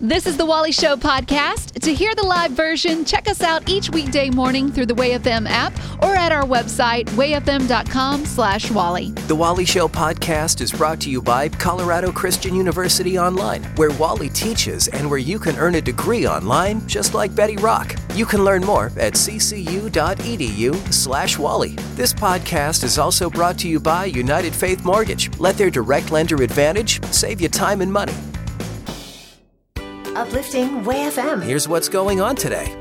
This is the Wally Show podcast. To hear the live version, check us out each weekday morning through the WayFM app or at our website, wayfm.com slash Wally. The Wally Show podcast is brought to you by Colorado Christian University Online, where Wally teaches and where you can earn a degree online just like Betty Rock. You can learn more at ccu.edu slash Wally. This podcast is also brought to you by United Faith Mortgage. Let their direct lender advantage save you time and money. Uplifting Way FM. Here's what's going on today.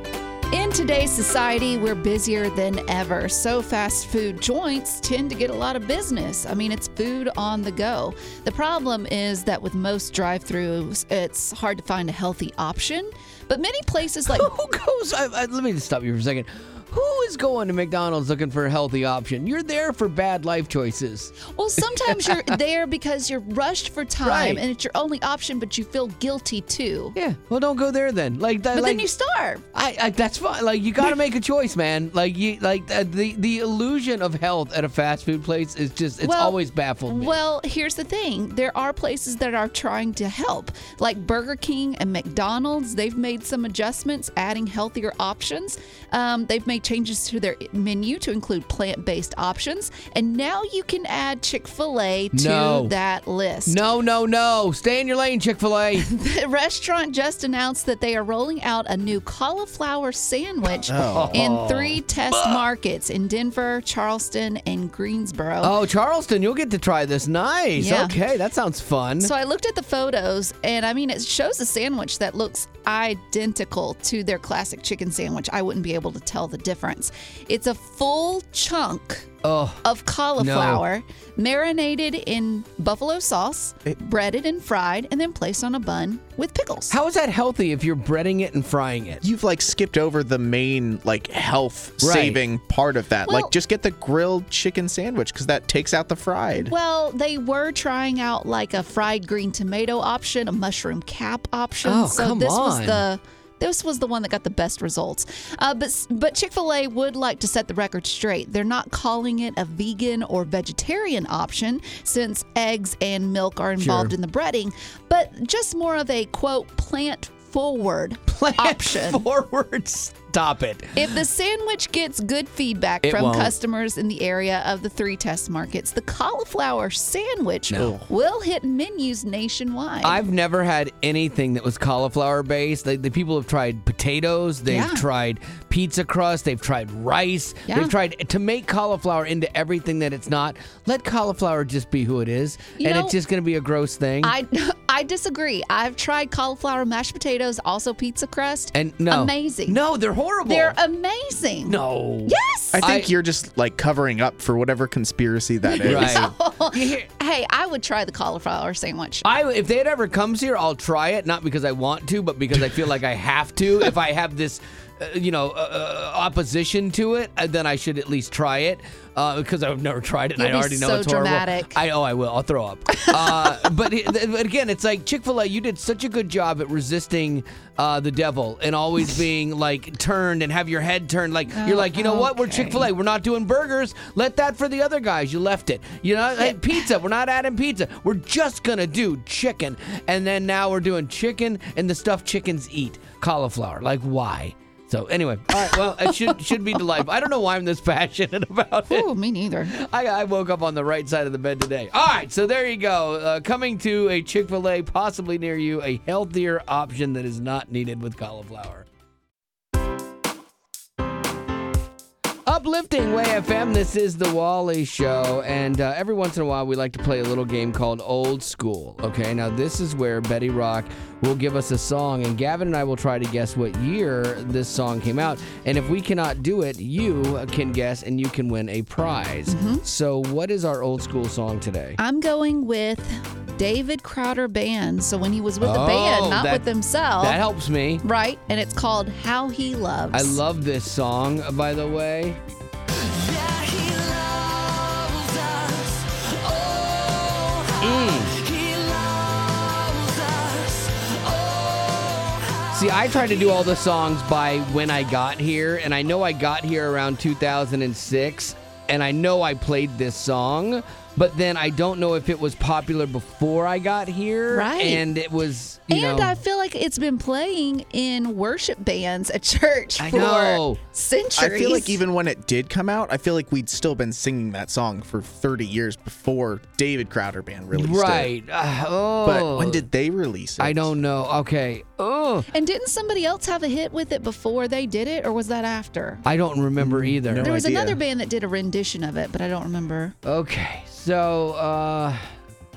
In today's society, we're busier than ever. So, fast food joints tend to get a lot of business. I mean, it's food on the go. The problem is that with most drive throughs, it's hard to find a healthy option. But many places like. Who goes? I, I, let me just stop you for a second. Who is going to McDonald's looking for a healthy option? You're there for bad life choices. Well, sometimes you're there because you're rushed for time Right. and it's your only option, but you feel guilty too. Yeah. Well, don't go there then. Like that. But like, then you starve. I, I that's fine. Like you got to make a choice, man. Like you like uh, the the illusion of health at a fast food place is just it's Well- always baffled me. Well, here's the thing there are places that are trying to help, like Burger King and McDonald's. They've made some adjustments, adding healthier options. Um, they've made changes to their menu to include plant based options. And now you can add Chick fil A to No. that list. no, no, no. Stay in your lane, Chick Fil A. The restaurant just announced that they are rolling out a new cauliflower sandwich oh. in oh. three test markets in Denver, Charleston, and Greensboro. oh, Charleston, you'll get to try this. Nice. Yeah. Okay, that sounds fun. So I looked at the photos, and I mean, it shows a sandwich that looks identical to their classic chicken sandwich. I wouldn't be able to tell the difference. It's a full chunk oh, of cauliflower marinated in buffalo sauce, breaded and fried, and then placed on a bun with pickles. how is that healthy if you're breading it and frying it? You've like skipped over the main like health Right. saving part of that. Well- like just get the grilled chicken sandwich because that takes out the fried. Well, they were trying out like a fried green tomato option, a mushroom cap option. Oh, so come this was on. the this was the one that got the best results. Uh, but but Chick Fil A would like to set the record straight. They're not calling it a vegan or vegetarian option since eggs and milk are involved Sure. in the breading, but just more of a quote plant forward Plant option. forward. Stop it. If the sandwich gets good feedback It from won't. customers in the area of the three test markets, the cauliflower sandwich No. will hit menus nationwide. I've never had anything that was cauliflower based. Like the people have tried potatoes, they've Yeah. tried pizza crust, they've tried rice, Yeah. they've tried to make cauliflower into everything that it's not. Let cauliflower just be who it is, You and know, it's just going to be a gross thing. I I disagree. I've tried cauliflower mashed potatoes, also pizza crust. and no, amazing. No, they're horrible. They're amazing. no. Yes. I think I- you're just like covering up for whatever conspiracy that is. Right. You hear- hey, I would try the cauliflower sandwich. I if it ever comes here, I'll try it. Not because I want to, but because I feel like I have to. if I have this, uh, you know, uh, uh, opposition to it, uh, then I should at least try it. Uh, because I've never tried it, and You'll I be already know so it's horrible. dramatic. I oh, I will. I'll throw up. uh, but, it- but again, it's like Chick Fil A. You did such a good job at resisting uh, the devil and always being like turned and have your head turned. Like you're like, you know what? We're okay. Chick Fil A. We're not doing burgers. Let that for the other guys. You left it. You know, hey, pizza. We're not adding pizza. We're just gonna do chicken, and then now we're doing chicken and the stuff chickens eat, cauliflower. Like why? So anyway, all right. Well, it should should be delightful. I don't know why I'm this passionate about it. Ooh, me neither. I, I woke up on the right side of the bed today. All right, so there you go. Uh, coming to a Chick fil A, possibly near you, a healthier option that is not needed with cauliflower. Uplifting Way FM, this is the Wally Show, and uh, every once in a while we like to play a little game called Old School. Okay, now this is where Betty Rock will give us a song, and Gavin and I will try to guess what year this song came out. And if we cannot do it, you can guess and you can win a prize. So, what is our old school song today? I'm going with David Crowder Band. So when he was with the Oh, band, not that- with himself. That helps me. Right, and it's called How He Loves. I love this song, by the way. Mm. See, I tried to do all the songs by when I got here, and I know I got here around 2006, and I know I played this song, but then I don't know if it was popular before I got here. Right. And it was, you and know. I feel like it's been playing in worship bands at church I for know. centuries. I feel like even when it did come out, I feel like we'd still been singing that song for 30 years before David Crowder Band released it. right. Uh, oh. But when did they release it? I don't know. Okay. Oh. And didn't somebody else have a hit with it before they did it, or was that after? I don't remember either. no there was idea. another band that did a rendition of it, but I don't remember. Okay. So, uh,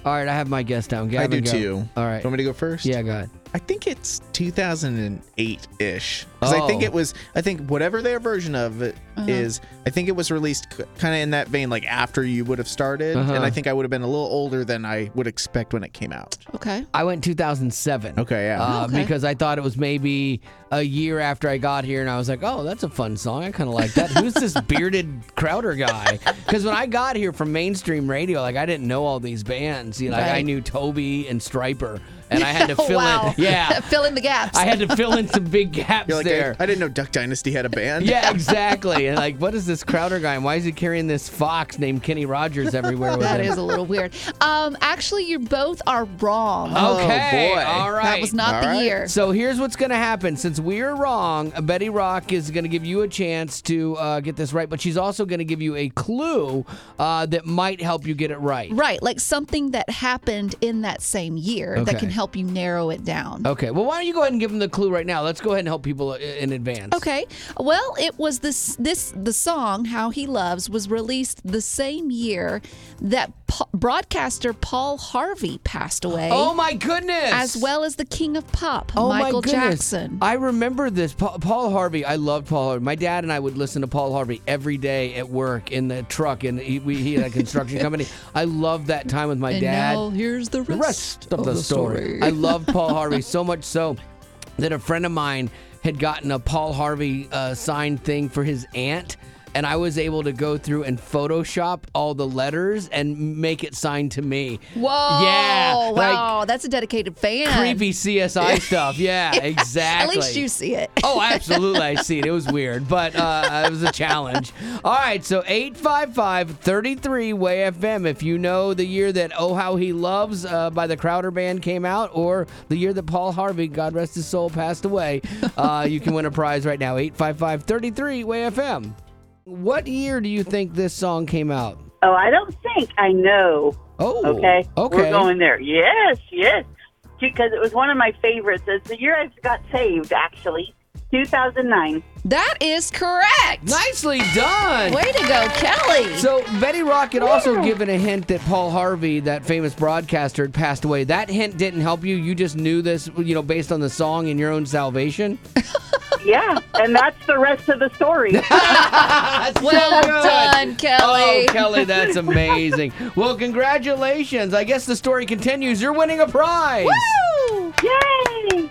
all right, I have my guess down. I Gavin, do go. too. All right. Want me to go first? Yeah, go ahead. I think it's 2008 ish. Because I think Oh. it was, I think whatever their version of it is, Uh-huh. I think it was released kind of in that vein, like after you would have started. Uh-huh. And I think I would have been a little older than I would expect when it came out. Okay. I went 2007. Okay, yeah. Uh, Okay. Because I thought it was maybe a year after I got here, and I was like, "Oh, that's a fun song. I kind of like that." Who's this bearded Crowder guy? Because when I got here from mainstream radio, like I didn't know all these bands. You know, like, I knew Toby and Stryper, and I had to fill wow. in. Yeah, fill in the gaps. I had to fill in some big gaps You're like, there. I, I didn't know Duck Dynasty had a band. yeah, exactly. And like, what is this Crowder guy? And why is he carrying this fox named Kenny Rogers everywhere with that him? is a little weird. Um, actually, you both are wrong. okay, boy. all right. That was not All the right. year. So here's what's going to happen. Since we are wrong, Betty Rock is going to give you a chance to uh, get this right, but she's also going to give you a clue uh, that might help you get it right. Right, like something that happened in that same year Okay. that can help you narrow it down. Okay. Well, why don't you go ahead and give them the clue right now? Let's go ahead and help people uh, in advance. Okay. Well, it was this this the song "How He Loves" was released the same year that po- broadcaster Paul Harvey passed away, Oh my goodness! as well as the King of Pop, Oh Michael my. Jackson. I remember this. Pa- Paul Harvey. I loved Paul Harvey. My dad and I would listen to Paul Harvey every day at work in the truck, and he, we, he had a construction company. I loved that time with my and dad. now here's the the rest, rest of the, story. I love Paul Harvey so much so that a friend of mine had gotten a Paul Harvey uh, signed thing for his aunt. And I was able to go through and Photoshop all the letters and make it signed to me. Whoa! Yeah, like- Wow, that's a dedicated fan. Creepy CSI stuff. Yeah, exactly. At least you see it. Oh, absolutely. I see it. It was weird, but uh, it was a challenge. All right, so 855 33 Way FM. If you know the year that Oh How He Loves uh, by the Crowder Band came out, or the year that Paul Harvey, God rest his soul, passed away, uh, you can win a prize right now. 855 33 Way FM. What year do you think this song came out? Oh, I don't think I know. Oh, Okay. Okay. We're going there. Yes, yes. Because it was one of my favorites. It's the year I got saved, actually. 2009. That is correct. Nicely done. Way to go, Kelly. So Betty Rock had also given a hint that Paul Harvey, that famous broadcaster, had passed away. That hint didn't help you. You just knew this, you know, based on the song and your own salvation. Yeah, and that's the rest of the story. well done, Kelly. Oh, Kelly, that's amazing. well, congratulations. I guess the story continues. You're winning a prize. Woo! Yay!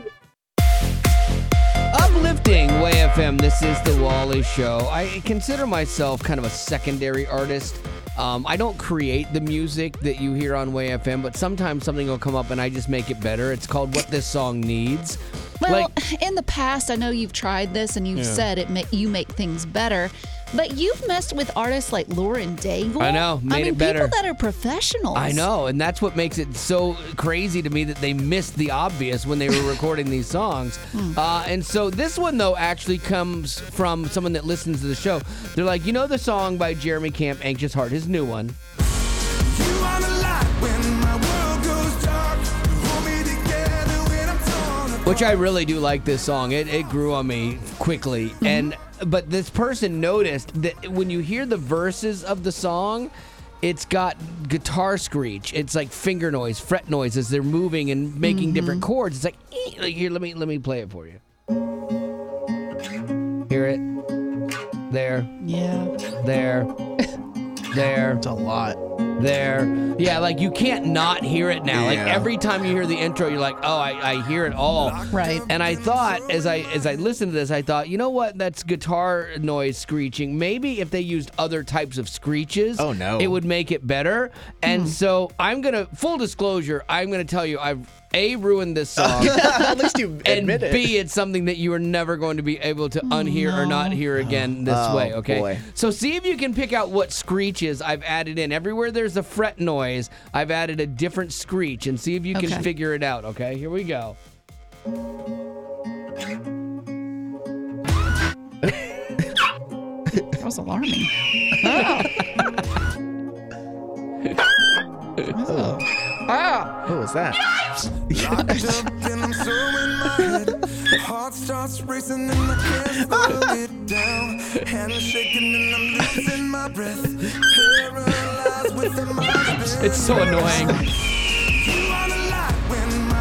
Uplifting Way FM. This is the Wally Show. I consider myself kind of a secondary artist. Um, I don't create the music that you hear on Way FM, but sometimes something will come up and I just make it better. It's called What This Song Needs. Well, Like- in the past, I know you've tried this and you've said it. Ma- you make things better, but you've messed with artists like Lauren Daigle. I know, made I mean, it better. people that are professionals. I know, and that's what makes it so crazy to me that they missed the obvious when they were recording these songs. Uh, and so this one, though, actually comes from someone that listens to the show. They're like, you know, the song by Jeremy Camp, "Anxious Heart," his new one. Which I really do like this song. It, it grew on me quickly, mm-hmm. and but this person noticed that when you hear the verses of the song. It's got guitar screech. It's like finger noise, fret noise as they're moving and making different mm-hmm. chords. It's like, like here, let me let me play it for you. Hear it? There, Yeah. there, there, It's a lot. There. Yeah, like you can't not hear it now. Like Yeah. every time you hear the intro, you're like, oh, I, I hear it all. Right. And I thought, as I as I listened to this, I thought, you know what? That's guitar noise screeching. Maybe if they used other types of screeches, Oh, no. it would make it better. And hmm. so I'm gonna full disclosure, I'm gonna tell you, I've A, ruined this oh, song. At least you And admit it. B, it's something that you are never going to be able to unhear or not hear again this Oh, way, okay? boy. So see if you can pick out what screeches I've added in. Everywhere there's a fret noise, I've added a different screech and see if you can Okay. figure it out, okay? Here we go. That was alarming. Oh. Ah. What was that? Locked up I'm so in my head. Heart starts racing and I can't slow it down. Hands shaking and I'm losing my breath. Paralyzed with the mind spin. It's so annoying. You are oh, the light when my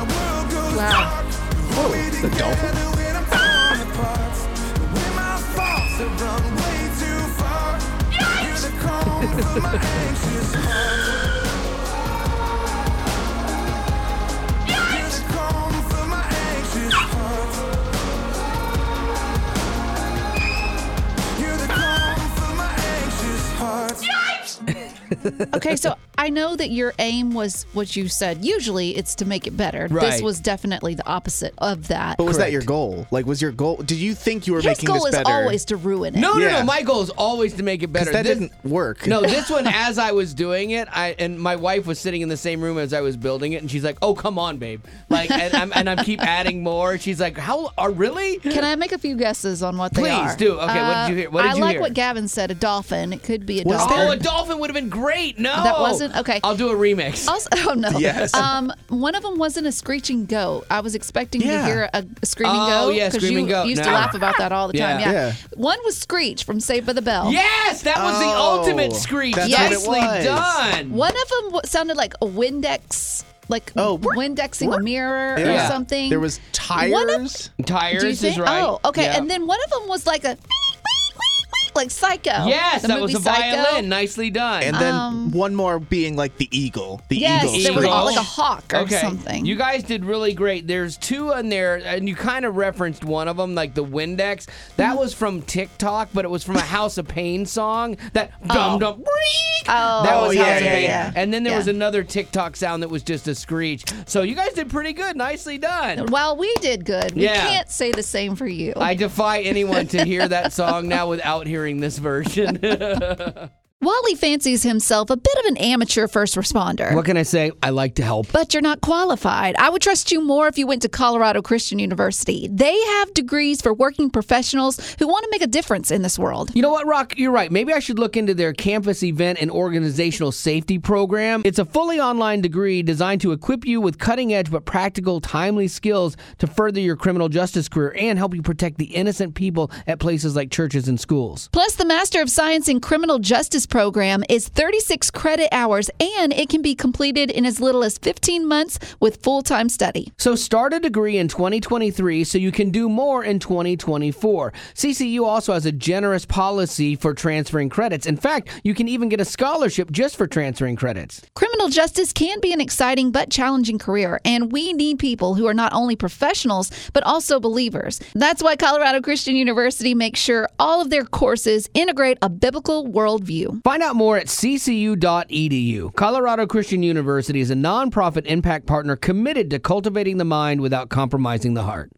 Okay, so I know that your aim was what you said. Usually it's to make it better. This was definitely the opposite of that. But was that your goal? Like, was your goal? Did you think you were making this better? His making goal this is better? always to ruin it. No, no, Yeah. no. My goal is always to make it better. because that This- didn't work. No, this one, as I was doing it, I and my wife was sitting in the same room as I was building it, and she's like, "Oh, come on, babe!" Like, and I'm and I keep adding more. She's like, "How are really?" Can I make a few guesses on what they are? Please are? do. Okay, what did you uh, hear? What did I you like hear? what Gavin said. A dolphin. It could be a Was dolphin. Oh, a dolphin would have been great. No, That wasn't- okay. I'll do a remix. Also, oh no. Yes. Um, one of them wasn't a screeching goat. I was expecting to Yeah. hear a, a screaming Oh, goat. yeah, 'cause screaming you goat. used No. to laugh about that all the time. Yeah. Yeah. Yeah. One was Screech from Saved by the Bell. yes, that was the Oh, ultimate screech. that's what it Nicely was. done. One of them w- sounded like a Windex, like Oh, Windexing a mirror Yeah. or something. There was One of- tires. Tires Do you is think? right. Oh, okay. Yeah. And then one of them was like a like Psycho. yes, The that was a Psycho. violin. Nicely done. And then Um, one more being like the eagle. The Yes, eagle. there was Eagle. like a hawk or okay. something. You guys did really great. There's two in there, and you kind of referenced one of them, like the Windex. That was from TikTok, but it was from a House of Pain song. That dum dum. Oh, that was yeah, House of yeah, Pain. yeah. And then there was another TikTok sound that was just a screech. So you guys did pretty good. Nicely done. Well, we did good. We Yeah. can't say the same for you. I defy anyone to hear that song now without hearing this version. Wally fancies himself a bit of an amateur first responder. what can I say? I like to help. But you're not qualified. I would trust you more if you went to Colorado Christian University. They have degrees for working professionals who want to make a difference in this world. You know what, Rock? You're right. Maybe I should look into their campus event and organizational safety program. It's a fully online degree designed to equip you with cutting edge but practical, timely skills to further your criminal justice career and help you protect the innocent people at places like churches and schools. Plus, the Master of Science in Criminal Justice program is 36 credit hours and it can be completed in as little as 15 months with full time study. So start a degree in 2023 so you can do more in 2024. CCU also has a generous policy for transferring credits. In fact, you can even get a scholarship just for transferring credits. Criminal justice can be an exciting but challenging career, and we need people who are not only professionals but also believers. That's why Colorado Christian University makes sure all of their courses integrate a biblical worldview. Find out more at ccu.edu. Colorado Christian University is a nonprofit impact partner committed to cultivating the mind without compromising the heart.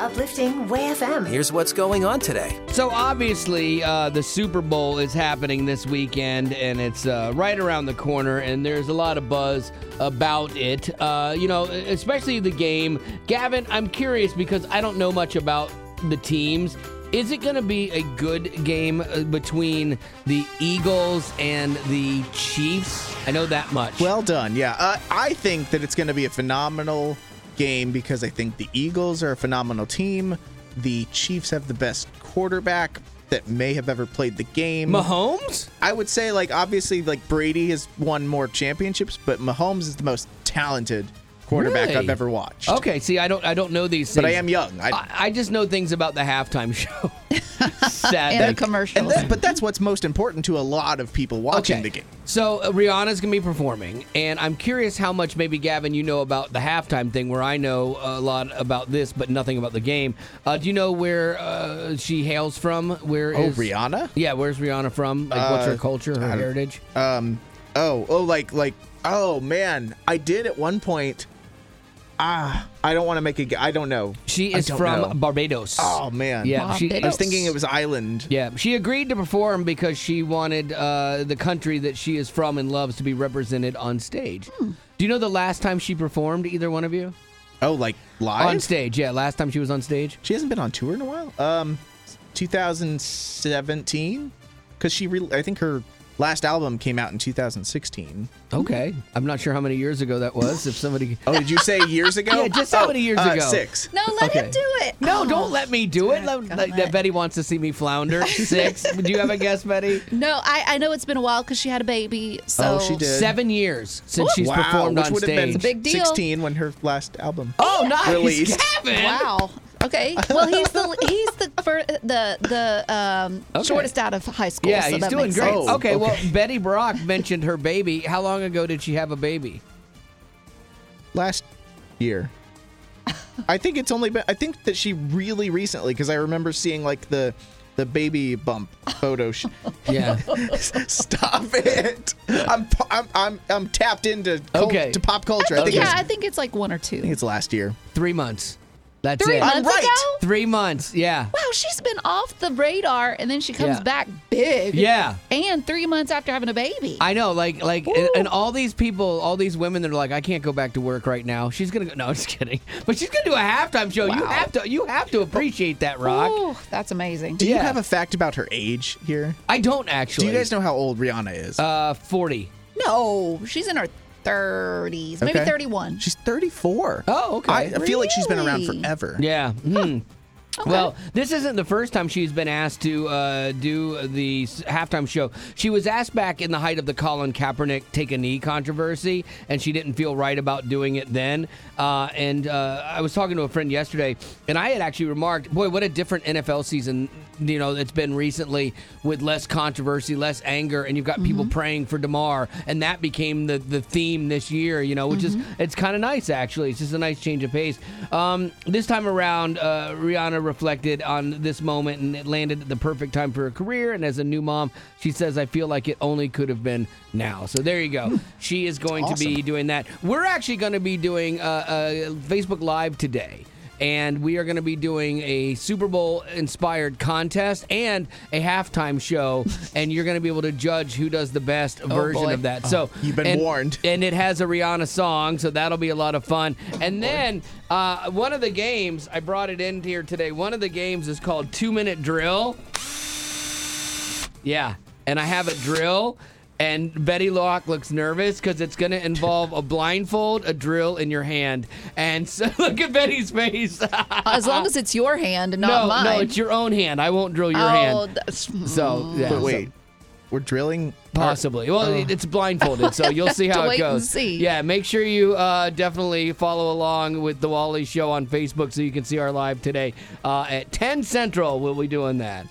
Uplifting Way FM. Here's what's going on today. So obviously, uh, the Super Bowl is happening this weekend, and it's uh, right around the corner. And there's a lot of buzz about it. Uh, you know, especially the game. Gavin, I'm curious because I don't know much about the teams. Is it going to be a good game uh, between the Eagles and the Chiefs? I know that much. Well done. Yeah. Uh, I think that it's going to be a phenomenal game because I think the Eagles are a phenomenal team. The Chiefs have the best quarterback that may have ever played the game. Mahomes? I would say, like, obviously, like, Brady has won more championships, but Mahomes is the most talented quarterback Really? I've ever watched. Okay, see, I don't, I don't know these things. But I am young. I, I, I just know things about the halftime show. Sadly. And the commercials. and that, but that's what's most important to a lot of people watching Okay. the game. So uh, Rihanna's gonna be performing, and I'm curious how much maybe Gavin you know about the halftime thing, where I know a lot about this, but nothing about the game. Uh, do you know where uh, she hails from? Where Oh, is- Rihanna? Yeah, where's Rihanna from? Like, what's her Uh, culture, her heritage? Um. Oh. Oh. Like. Like. Oh man. I did at one point. Ah, I don't want to make a. gu- I don't know. She is from know. Barbados. Oh man. Yeah, she- I was thinking it was island. Yeah, she agreed to perform because she wanted uh, the country that she is from and loves to be represented on stage. Hmm. Do you know the last time she performed? Either one of you Oh, like live on stage? Yeah, last time she was on stage. She hasn't been on tour in a while. Um, 2017, because she. Re- I think her last album came out in 2016. Okay, I'm not sure how many years ago that was. If somebody, Oh, did you say years ago? Yeah, just how Oh, many years uh, ago? Six. No, let Okay. him do it. no, Oh. don't let me do it. Let, Dadgummit. let- Betty wants to see me flounder. Six. Do you have a guess, Betty? No, I, I know it's been a while because she had a baby. So Oh, she did. Seven years since she's wow, performed which on would have been stage. Big deal. 16 when her last album. oh, nice, Released. Kevin. Wow. Okay. Well, he's the he's the fir- the the um, Okay. shortest out of high school. Yeah, so he's that doing great. Oh, okay, well. Betty Rock mentioned her baby. How long ago did she have a baby? Last year. I think it's only been. I think that she really recently, because I remember seeing like the the baby bump photo. Sh- Yeah. Stop it! I'm I'm I'm, I'm tapped into cul- Okay. to pop culture. I think, yeah, I think it's like one or two. I think it's last year. Three months. That's Three it. months right. ago. Three months. Yeah. Wow, she's been off the radar, and then she comes Yeah. back big. Yeah. And three months after having a baby. I know, like, like, and, and all these people, all these women that are like, I can't go back to work right now. She's gonna go. No, I'm just kidding. But she's gonna do a halftime show. You Wow. have to, you have to appreciate that, Rock. Ooh, that's amazing. Do you Yeah. have a fact about her age here? I don't actually. Do you guys know how old Rihanna is? Uh, forty. No, she's in her 30s, maybe Okay. 31. She's 34. Oh, okay. I, I feel like she's been around Really? forever. Yeah. Hmm. Well, this isn't the first time she's been asked to uh, do the halftime show. She was asked back in the height of the Colin Kaepernick take a knee controversy, and she didn't feel right about doing it then. Uh, and uh, I was talking to a friend yesterday, and I had actually remarked, "Boy, what a different NFL season you know it's been recently with less controversy, less anger, and you've got people praying for Damar, and that became the the theme this year. You know, which is it's kind of nice actually. It's just a nice change of pace. Um, this time around, uh, Reflected on this moment, and it landed at the perfect time for her career. And as a new mom, she says, "I feel like it only could have been now." So there you go. she is going to be doing that. We're actually going to be doing uh, uh, Facebook Live today and we are going to be doing a Super Bowl inspired contest and a halftime show, and you're going to be able to judge who does the best version boy. of that. So you've been and- warned. and it has a Rihanna song, so that'll be a lot of fun. And then uh, one of the games I brought it in here today. One of the games is called Two Minute Drill. Yeah, and I have a drill. And Betty Rock looks nervous because it's going to involve a blindfold, a drill in your hand. And so look at Betty's face. As long as it's your hand and no, not mine. no, no, it's your own hand. I won't drill your oh, hand. that's- So, yeah. But so- wait, we're drilling. Possibly. Well, it- it's blindfolded, so you'll see how To it wait and goes. see. Yeah, make sure you uh, definitely follow along with the Wally Show on Facebook so you can see our live today uh, at 10 Central. We'll be doing that.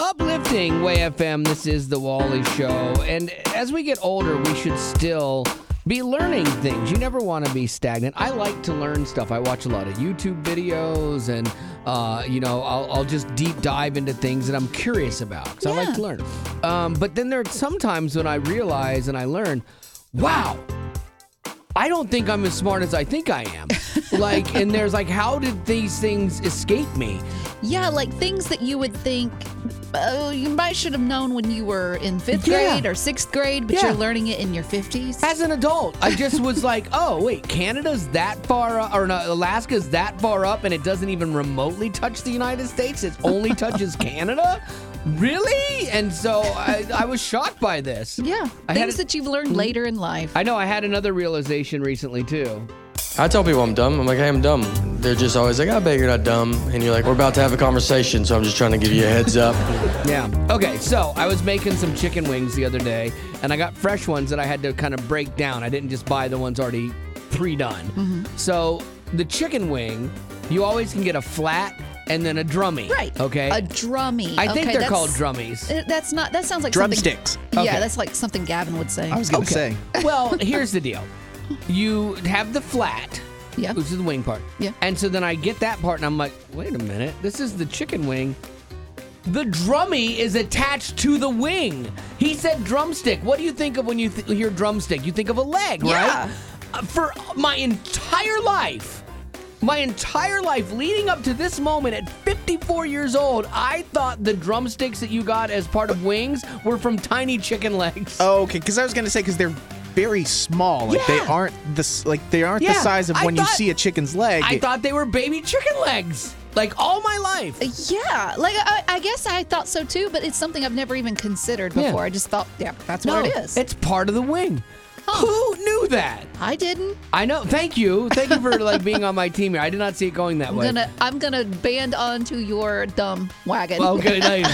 Uplifting Way FM. This is the Wally Show, and as we get older, we should still be learning things. You never want to be stagnant. I like to learn stuff. I watch a lot of YouTube videos, and uh, you know, I'll, I'll just deep dive into things that I'm curious about because I like to learn. Um, but then there are sometimes when I realize and I learn, wow. I don't think I'm as smart as I think I am. like, and there's like, how did these things escape me? Yeah, like things that you would think oh, you might should have known when you were in fifth Yeah. grade or sixth grade, but Yeah. you're learning it in your 50s. As an adult, I just was like, oh, wait, Canada's that far up, or no, Alaska's that far up, and it doesn't even remotely touch the United States. It only touches Canada? Really? And so I, I was shocked by this. yeah, I things it- that you've learned mm-hmm. later in life. I know I had another realization recently, too. I tell people I'm dumb. I'm like, hey, I'm dumb. They're just always like, I bet you're not dumb. And you're like, we're about to have a conversation, so I'm just trying to give you a heads up. Yeah. Okay, so I was making some chicken wings the other day, and I got fresh ones that I had to kind of break down. I didn't just buy the ones already pre done. So the chicken wing, you always can get a flat and then a drummy. right. Okay. A drummy. I think Okay, they're called drummies. uh, That's not. That sounds like Drumsticks. Something, Yeah, Okay. that's like something Gavin would say. I was gonna Okay. say. well, here's the deal. You have the flat, Yeah. which is the wing part. Yeah. And so then I get that part, and I'm like, wait a minute, this is the chicken wing. The drummy is attached to the wing. He said drumstick. What do you think of when you th- hear drumstick? You think of a leg, Yeah. right? uh, for my entire life, my entire life leading up to this moment at 54 years old, I thought the drumsticks that you got as part of wings were from tiny chicken legs. Oh, okay, because I was gonna say because they're very small. Like they aren't the like they aren't Yeah, the size of I when you see a chicken's leg. I thought they were baby chicken legs, like all my life. Yeah, like I, I guess I thought so too, but it's something I've never even considered Yeah. before. I just thought, yeah, that's no, what it is. it's part of the wing. Who knew that? I didn't. I know. Thank you. Thank you for like being on my team here. I did not see it going that I'm way. gonna I'm gonna band onto your dumb wagon. Well, okay, no, you,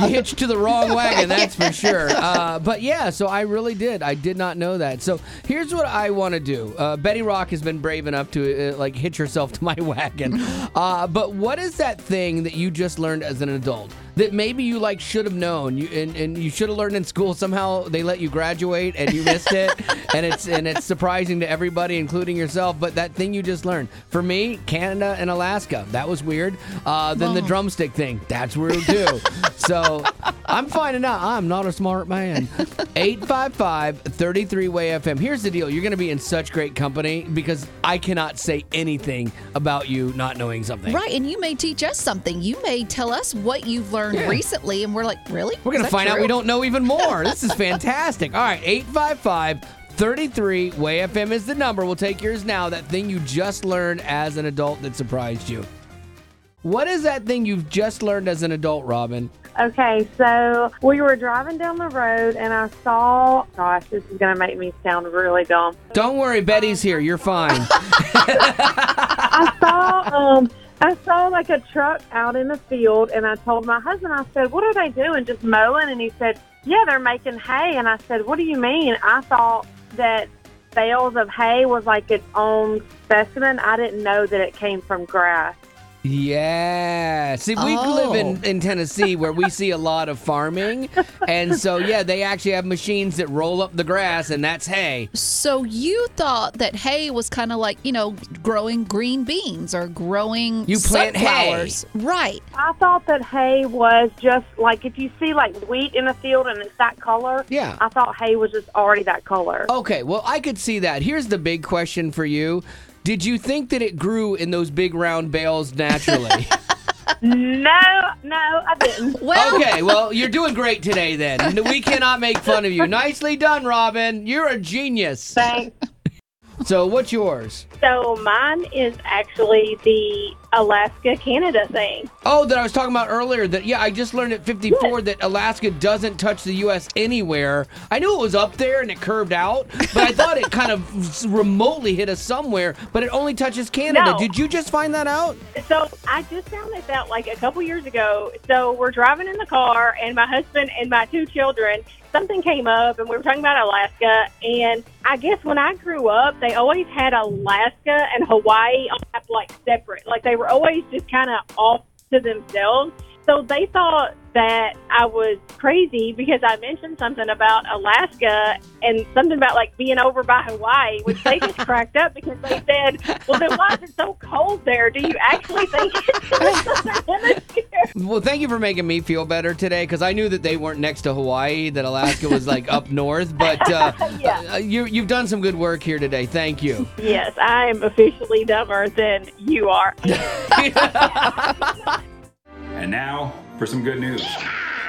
you hitched to the wrong wagon, that's for sure. Uh, but yeah, so I really did. I did not know that. So here's what I want to do. Uh, Betty Rock has been brave enough to uh, like hitch herself to my wagon. Uh, but what is that thing that you just learned as an adult? That maybe you like should have known, you and, and you should have learned in school. Somehow they let you graduate and you missed it, and it's and it's surprising to everybody, including yourself. But that thing you just learned, for me, Canada and Alaska, that was weird. Uh, then the drumstick thing, that's weird too. so I'm finding out I'm not a smart man. 855 33 Way FM. Here's the deal you're going to be in such great company because I cannot say anything about you not knowing something. Right, and you may teach us something. You may tell us what you've learned Yeah. recently, and we're like, really? We're going to that find out we don't know even more. This is fantastic. All right, 855 33 Way FM is the number. We'll take yours now. That thing you just learned as an adult that surprised you. What is that thing you've just learned as an adult, Robin? Okay, so we were driving down the road and I saw, gosh, this is going to make me sound really dumb. Don't worry, Betty's here. You're fine. I saw, um, I saw like a truck out in the field and I told my husband, I said, what are they doing? Just mowing? And he said, yeah, they're making hay. And I said, what do you mean? I thought that bales of hay was like its own specimen. I didn't know that it came from grass. Yeah. See, we live in, oh. in Tennessee where we see a lot of farming. And so, yeah, they actually have machines that roll up the grass, and that's hay. So you thought that hay was kind of like, you know, growing green beans or growing You plant hay. sunflowers. Right. I thought that hay was just like if you see like wheat in a field and it's that color. Yeah. I thought hay was just already that color. Okay, well, I could see that. Here's the big question for you Did you think that it grew in those big round bales naturally? No, no, I didn't. Well, okay, well, you're doing great today then. We cannot make fun of you. Nicely done, Robin. You're a genius. Thanks. So, what's yours? So mine is actually the Alaska Canada thing. Oh, that I was talking about earlier. That yeah, I just learned at 54 that Alaska doesn't touch the U.S. anywhere. I knew it was up there and it curved out, but I thought it kind of remotely hit us somewhere. But it only touches Canada. No. Did you just find that out? So I just found this out like a couple years ago. So we're driving in the car, and my husband and my two children. Something came up, and we were talking about Alaska. And I guess when I grew up, they always had Alaska and Hawaii on like separate. Like they were always just kind of off to themselves. So they thought that I was crazy because I mentioned something about Alaska and something about like being over by Hawaii, which they just cracked up because they said, "Well, then why is it so cold there? Do you actually think it's the southern hemisphere?" Well, thank you for making me feel better today because I knew that they weren't next to Hawaii, that Alaska was like up north. But uh, Yeah. uh, you, you've done some good work here today. Thank you. Yes, I am officially dumber than you are. And now for some good news.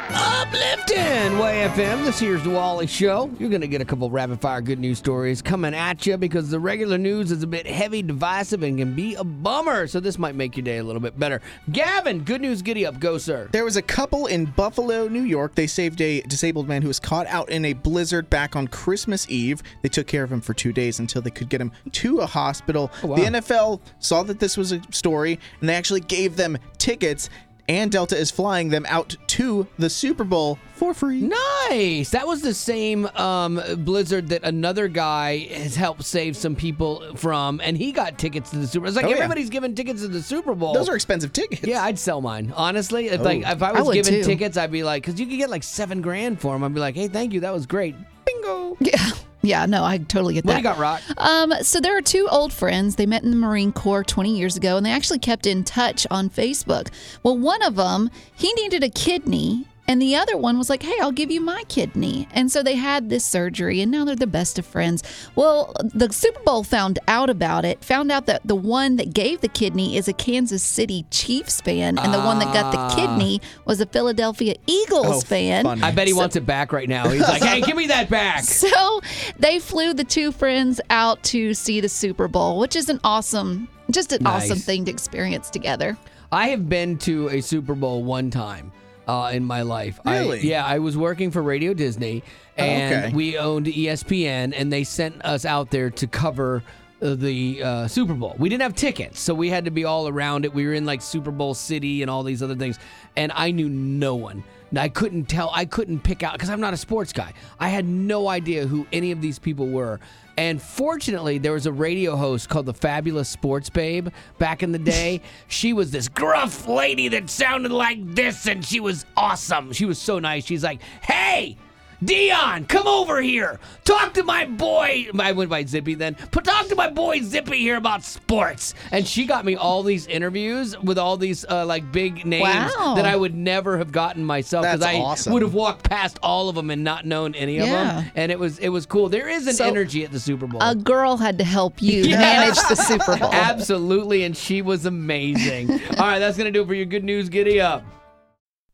Uplifting Way FM. This here's the Wally Show. You're going to get a couple rapid fire good news stories coming at you because the regular news is a bit heavy, divisive, and can be a bummer. So this might make your day a little bit better. Gavin, good news, giddy up. Go, sir. There was a couple in Buffalo, New York. They saved a disabled man who was caught out in a blizzard back on Christmas Eve. They took care of him for two days until they could get him to a hospital. Oh, wow. The NFL saw that this was a story and they actually gave them tickets. And Delta is flying them out to the Super Bowl for free. Nice. That was the same um, blizzard that another guy has helped save some people from, and he got tickets to the Super. It's like Oh, yeah. everybody's giving tickets to the Super Bowl. Those are expensive tickets. Yeah, I'd sell mine. Honestly, if, like Oh. if I I was would given too. tickets, I'd be like, because you could get like seven grand for them. I'd be like, hey, thank you, that was great. Bingo. Yeah. Yeah, no, I totally get What that. do you got, Rock? Um, so there are two old friends. They met in the Marine Corps 20 years ago, and they actually kept in touch on Facebook. Well, one of them, he needed a kidney, And the other one was like, hey, I'll give you my kidney. And so they had this surgery and now they're the best of friends. Well, the Super Bowl found out about it, found out that the one that gave the kidney is a Kansas City Chiefs fan, and the one that got Ah. the kidney was a Philadelphia Eagles Oh, fan. funny. I bet he wants it back right now. He's like, hey, give me that back. So they flew the two friends out to see the Super Bowl, which is an awesome, just an Nice. awesome thing to experience together. I have been to a Super Bowl one time uh, in my life. I- yeah, I was working for Radio Disney, and okay. we owned ESPN, and they sent us out there to cover uh, the uh, Super Bowl. We didn't have tickets, so we had to be all around it. We were in like Super Bowl City and all these other things, and I knew no one. I couldn't tell. I couldn't pick out because I'm not a sports guy. I had no idea who any of these people were. And fortunately, there was a radio host called the Fabulous Sports Babe back in the day. she was this gruff lady that sounded like this, and she was awesome. She was so nice. She's like, hey, Dion, come over here. Talk to my boy. I went by Zippy then. But talk to my boy Zippy here about sports. And she got me all these interviews with all these uh, like big names Wow. that I would never have gotten myself because I awesome. would have walked past all of them and not known any of Yeah. them. And it was it was cool. There is an So, energy at the Super Bowl. A girl had to help you Yeah. manage the Super Bowl. Absolutely, and she was amazing. All right, that's gonna do it for your good news. Giddy up.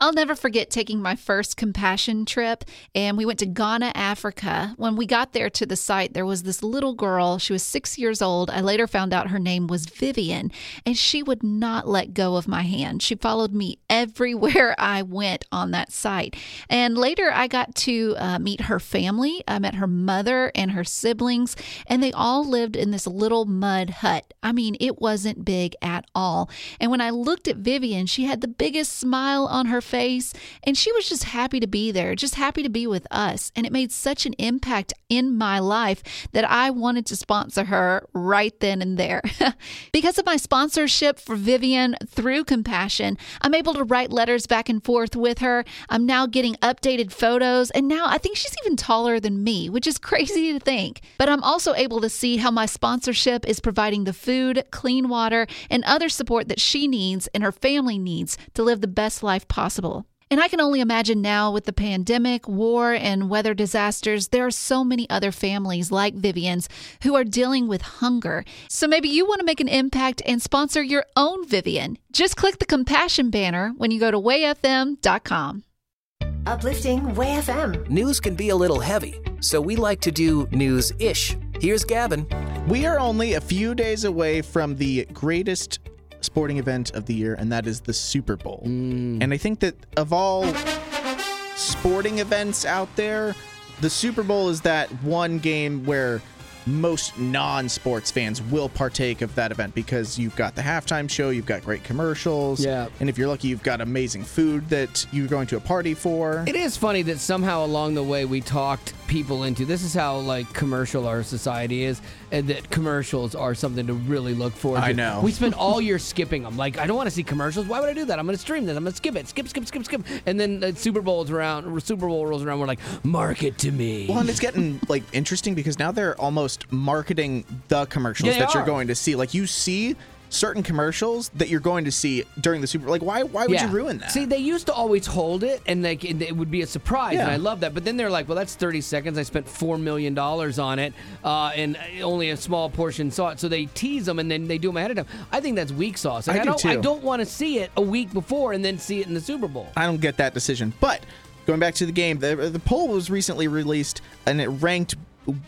I'll never forget taking my first compassion trip, and we went to Ghana, Africa. When we got there to the site, there was this little girl. She was six years old. I later found out her name was Vivian, and she would not let go of my hand. She followed me everywhere I went on that site. And later, I got to uh, meet her family. I met her mother and her siblings, and they all lived in this little mud hut. I mean, it wasn't big at all. And when I looked at Vivian, she had the biggest smile on her face, and she was just happy to be there, just happy to be with us. And it made such an impact in my life that I wanted to sponsor her right then and there. because of my sponsorship for Vivian through Compassion, I'm able to write letters back and forth with her. I'm now getting updated photos, and now I think she's even taller than me, which is crazy to think. But I'm also able to see how my sponsorship is providing the food, clean water, and other support that she needs and her family needs to live the best life possible. And I can only imagine now with the pandemic, war, and weather disasters, there are so many other families like Vivian's who are dealing with hunger. So maybe you want to make an impact and sponsor your own Vivian. Just click the compassion banner when you go to wayfm.com. Uplifting Way FM. News can be a little heavy, so we like to do news ish. Here's Gavin. We are only a few days away from the greatest sporting event of the year, and that is the Super Bowl. Mm. And I think that of all sporting events out there, the Super Bowl is that one game where most non sports fans will partake of that event because you've got the halftime show, you've got great commercials. Yeah. And if you're lucky, you've got amazing food that you're going to a party for. It is funny that somehow along the way we talked people into this is how like commercial our society is, and that commercials are something to really look forward to. I know. We spend all year skipping them. Like I don't want to see commercials. Why would I do that? I'm going to stream this. I'm going to skip it. Skip, skip, skip, skip. And then the Super Bowl's around. Super Bowl rolls around. We're like, market to me. Well, and it's getting like interesting because now they're almost marketing the commercials Yeah, they that you're are. going to see. Like you see certain commercials that you're going to see during the Super. Bowl, Like why? Why would you ruin that? See, they used to always hold it, and like it would be a surprise, and I love that. But then they're like, "Well, that's 30 seconds. I spent four million dollars on it, uh, and only a small portion saw it." So they tease them, and then they do them ahead of time. I think that's weak sauce. Like, I do don't. I don't want to see it a week before and then see it in the Super Bowl. I don't get that decision. But going back to the game, the, the poll was recently released and it ranked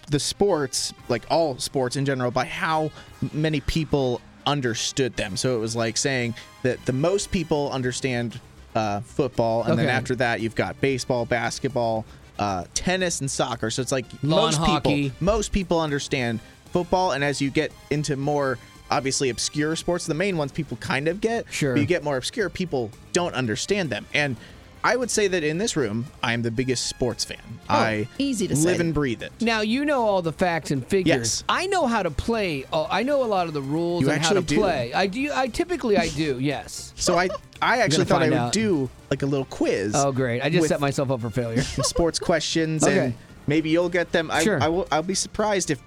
the sports, like all sports in general, by how many people understood them. So it was like saying that the most people understand uh, football, and then after that, you've got baseball, basketball, uh, tennis, and soccer. So it's like Lawn most hockey. people, most people understand football, and as you get into more obviously obscure sports, the main ones people kind of get. Sure. But you get more obscure, people don't understand them. And I would say that in this room, I am the biggest sports fan. Oh, I Oh, easy to live say. and breathe it. Now you know all the facts and figures. Yes. I know how to play. Oh, I know a lot of the rules You and how to do? play. I do. I typically I do. Yes. So I, I actually thought I would out. do like a little quiz. Oh, great! I just set myself up for failure. sports questions, Okay. and maybe you'll get them. I, Sure. I will. I'll be surprised if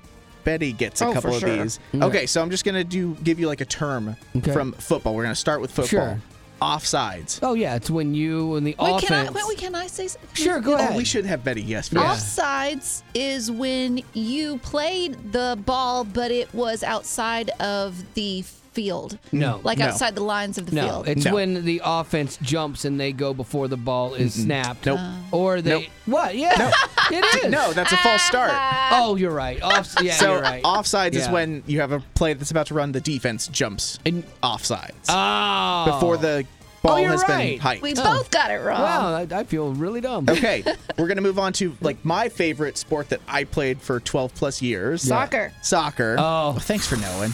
Betty gets a Oh, couple of sure. these. Okay. Okay, so I'm just gonna do give you like a term Okay. from football. We're gonna start with football. Sure. Offsides. Oh yeah, it's when you and the Wait, offense. can I? Wait, wait, can I say something? Sure, go oh, ahead. Oh, we should have Betty. Yes, Yeah. first. Offsides is when you played the ball, but it was outside of the field. No, Like No. outside the lines of the No, field. it's No. when the offense jumps and they go before the ball is snapped. Nope. Uh. Or they Nope. what? Yeah, it is. No, that's a false start. Oh, you're right. Off. Yeah, so you're right. offsides is when you have a play that's about to run, the defense jumps And- offsides Oh. before the oh, ball you're has been right. hiked. we Oh. both got it wrong. Wow, I, I feel really dumb. Okay, we're gonna move on to like my favorite sport that I played for 12 plus years. Soccer. Soccer. Oh. thanks for knowing.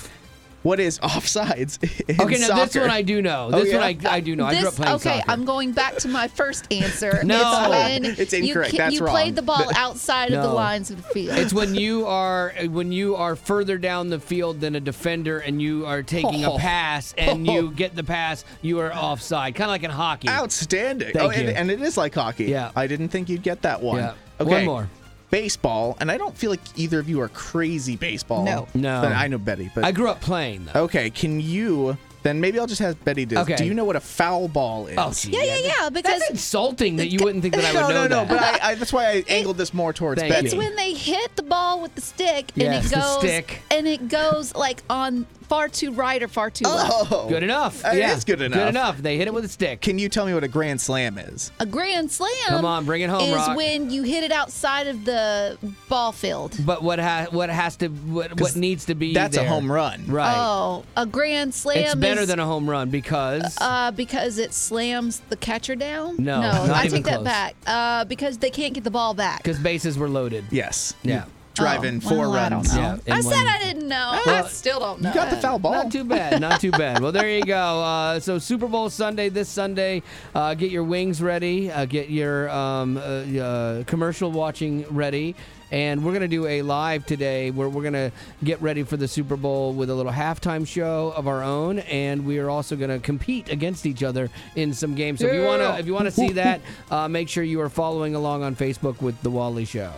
What is offsides? in Okay, now this one I do know. Oh, This one? I, I do know. I grew up playing okay, soccer. I'm going back to my first answer. No. it's when It's incorrect. You, That's you wrong. played the ball outside of the lines of the field. It's when you are when you are further down the field than a defender and you are taking Oh. a pass and you oh. get the pass, you are offside. Kind of like in hockey. Outstanding. Thank oh, and, you. and it is like hockey. Yeah. I didn't think you'd get that one. Yeah. Okay. One more. Baseball, and I don't feel like either of you are crazy baseball. No. No. But I know Betty, but I grew up playing though. okay. Can you? Then maybe I'll just have Betty do. this. Okay. Do you know what a foul ball is? Oh, gee, yeah, yeah, yeah. Because That's insulting that you wouldn't think that I would no, know no, no. that. But I, I, that's why I angled this more towards Betty. it's when they hit the ball with the stick and Yes, it the goes stick. and it goes like on far too right or far too left. Oh, Good enough. It yeah. is good enough. Good enough. They hit it with a stick. Can you tell me what a grand slam is? A grand slam. Come on, bring it home, Is Rock. when you hit it outside of the ball field. But what ha- what has to what, what needs to be That's a home run. Right. Oh, a grand slam. it's better is, than a home run because Uh, because it slams the catcher down. No, no, not I even take that back. Uh, because they can't get the ball back. because bases were loaded. Yes. Yeah. Driving Oh, four well, runs. know. Yeah, I one- said I didn't know. I still don't know. You got the foul ball. Not too bad. Not too bad. Well, there you go. Uh, so Super Bowl Sunday this Sunday. Uh, get your wings ready. Uh, get your um, uh, uh, commercial watching ready. And we're going to do a live today where we're going to get ready for the Super Bowl with a little halftime show of our own. And we are also going to compete against each other in some games. So if you want to if you want to see that, uh, make sure you are following along on Facebook with The Wally Show.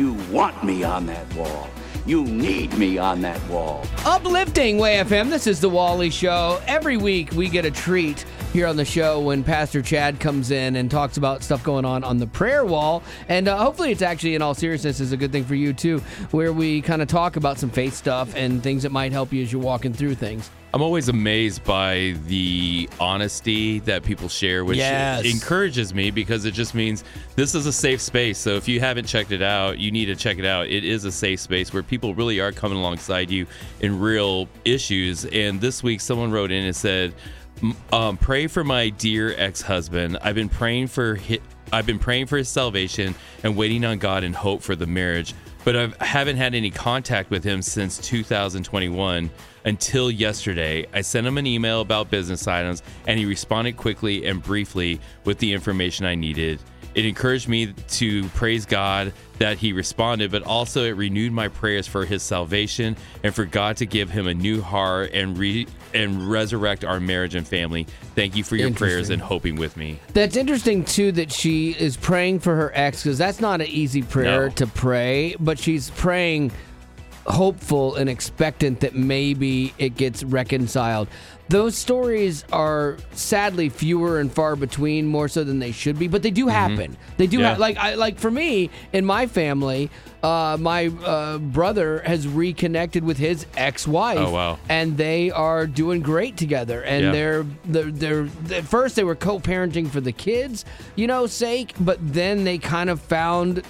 You want me on that wall. You need me on that wall. Uplifting Way FM. This is the Wally Show. Every week we get a treat here on the show when Pastor Chad comes in and talks about stuff going on on the prayer wall. And uh, hopefully, it's actually, in all seriousness, is a good thing for you too, where we kind of talk about some faith stuff and things that might help you as you're walking through things. I'm always amazed by the honesty that people share, which Yes. encourages me because it just means this is a safe space. So if you haven't checked it out, you need to check it out. It is a safe space where people really are coming alongside you in real issues. And this week, someone wrote in and said, "M- um, "Pray for my dear ex-husband. I've been praying for hi- I've been praying for his salvation and waiting on God in hope for the marriage." But I haven't had any contact with him since 2021 until yesterday. I sent him an email about business items and he responded quickly and briefly with the information I needed. It encouraged me to praise God that he responded, but also it renewed my prayers for his salvation and for God to give him a new heart and re- and resurrect our marriage and family. Thank you for your prayers and hoping with me. That's interesting too that she is praying for her ex because that's not an easy prayer No. to pray, but she's praying hopeful and expectant that maybe it gets reconciled. Those stories are sadly fewer and far between, more so than they should be, but they do happen. They do Mm-hmm. Yeah. ha- like I like for me in my family. Uh, my uh, brother has reconnected with his ex-wife, Oh, wow. and they are doing great together. And Yeah. they're they're they're at first they were co-parenting for the kids, you know, sake, but then they kind of found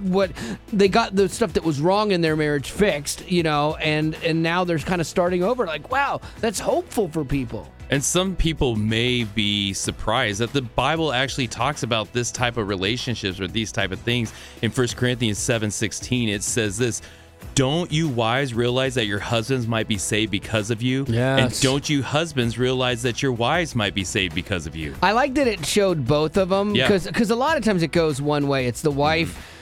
what they got the stuff that was wrong in their marriage fixed, you know, and and now they're kind of starting over. Like, wow, that's hopeful for people. And some people may be surprised that the Bible actually talks about this type of relationships or these type of things. In 1 Corinthians 7:16 it says this, "Don't you wives realize that your husbands might be saved because of you? Yes. And don't you husbands realize that your wives might be saved because of you?" I like that it showed both of them Yeah. because a lot of times it goes one way. It's the wife mm-hmm.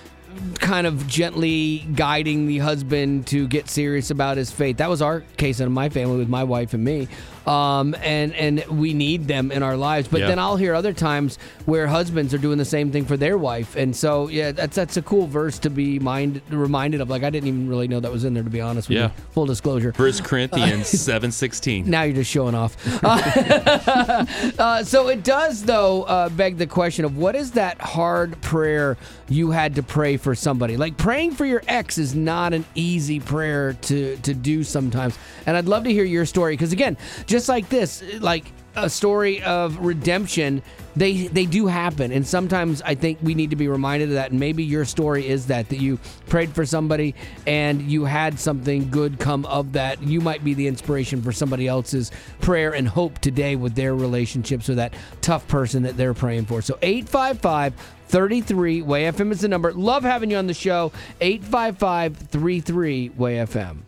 Kind of gently guiding the husband to get serious about his faith. That was our case in my family with my wife and me. Um, and and we need them in our lives. But Yeah. then I'll hear other times where husbands are doing the same thing for their wife, and so yeah, that's that's a cool verse to be mind reminded of. Like I didn't even really know that was in there to be honest with Yeah. you. Full disclosure. First Corinthians seven sixteen. Now you're just showing off. Uh, uh, so it does, though, uh, beg the question of what is that hard prayer you had to pray for somebody? Like praying for your ex is not an easy prayer to to do sometimes. And I'd love to hear your story because again, just like this, like a story of redemption they they do happen. And sometimes i think we need to be reminded of that. And maybe your story is that that you prayed for somebody and you had something good come of that. You might be the inspiration for somebody else's prayer and hope today with their relationships with that tough person that they're praying for. So 855 33 way fm is the number. Love having you on the show. 855 33 way fm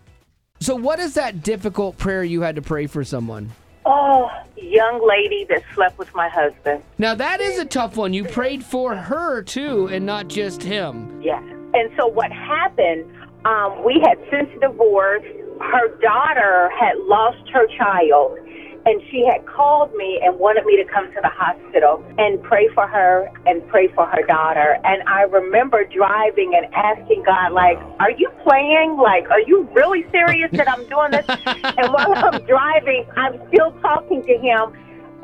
so what is that difficult prayer you had to pray for someone Oh, young lady that slept with my husband. Now that is a tough one. You prayed for her too, and not just him. Yes. And so what happened, um, we had since divorced. Her daughter had lost her child, and she had called me and wanted me to come to the hospital and pray for her and pray for her daughter. And I remember driving and asking God, like, are you playing? Like, are you really serious that I'm doing this? and while I'm driving, I'm still talking to him.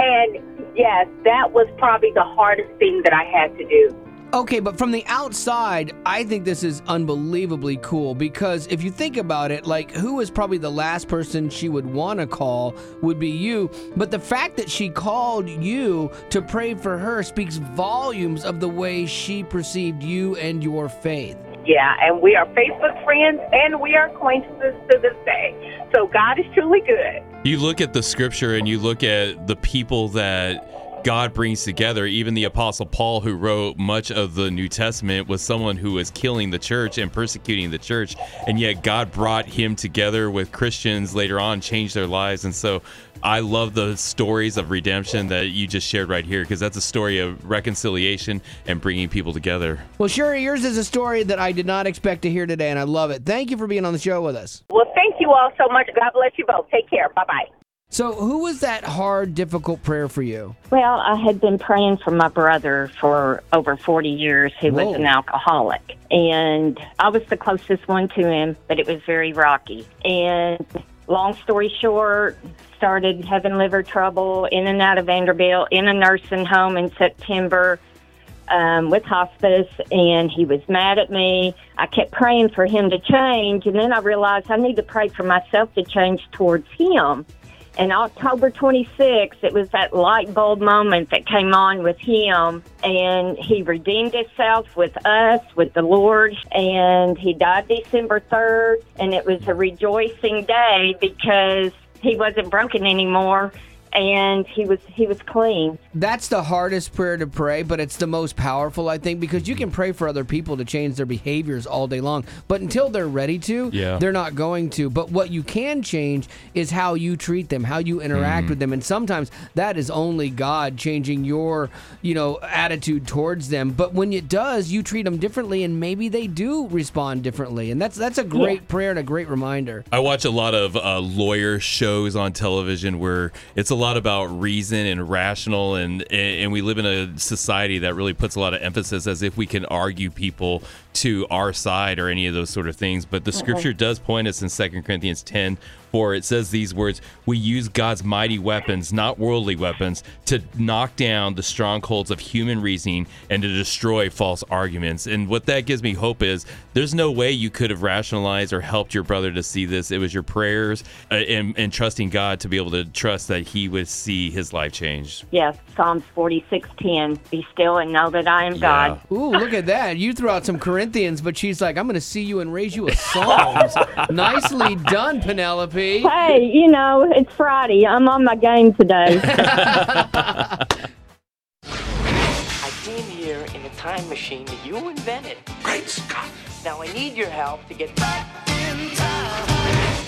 And yes, that was probably the hardest thing that I had to do. Okay, but from the outside, I think this is unbelievably cool because if you think about it, like who is probably the last person she would want to call would be you. But the fact that she called you to pray for her speaks volumes of the way she perceived you and your faith. Yeah, and we are Facebook friends and we are acquaintances to this day. So God is truly good. You look at the scripture and you look at the people that God brings together. Even the Apostle Paul, who wrote much of the New Testament, was someone who was killing the church and persecuting the church. And yet God brought him together with Christians later on, changed their lives. And so I love the stories of redemption that you just shared right here because that's a story of reconciliation and bringing people together. Well, sure, yours is a story that I did not expect to hear today, and I love it. Thank you for being on the show with us. Well, thank you all so much. God bless you both. Take care. Bye bye. So, who was that hard, difficult prayer for you? Well, I had been praying for my brother for over 40 years who Whoa. was an alcoholic. And I was the closest one to him, but it was very rocky. And long story short, started having liver trouble in and out of Vanderbilt, in a nursing home in September um, with hospice. And he was mad at me. I kept praying for him to change. And then I realized I need to pray for myself to change towards him. And October 26th, it was that light bulb moment that came on with him, and he redeemed himself with us, with the Lord, and he died December 3rd, and it was a rejoicing day because he wasn't broken anymore, and he was he was clean. That's the hardest prayer to pray, but it's the most powerful, I think, because you can pray for other people to change their behaviors all day long. But until they're ready to, Yeah. they're not going to. But what you can change is how you treat them, how you interact with them. And sometimes that is only God changing your, you know, attitude towards them. But when it does, you treat them differently and maybe they do respond differently. And that's that's a great prayer and a great reminder. I watch a lot of uh, lawyer shows on television where it's a lot about reason and rational, and and we live in a society that really puts a lot of emphasis as if we can argue people to our side or any of those sort of things. But the uh-huh. scripture does point us in 2 Corinthians 10 4, it says these words We use God's mighty weapons, not worldly weapons, to knock down the strongholds of human reasoning and to destroy false arguments. And what that gives me hope is there's no way you could have rationalized or helped your brother to see this. It was your prayers uh, and, and trusting God to be able to trust that he would see his life change. Yes, Psalms 46:10. Be still and know that I am God. Ooh, look at that. You threw out some Corinthians, but she's like, I'm going to see you and raise you a Psalms. Nicely done, Penelope. Hey, you know, it's Friday. I'm on my game today. I came here in a time machine that you invented. Great Scott! Now I need your help to get back in time.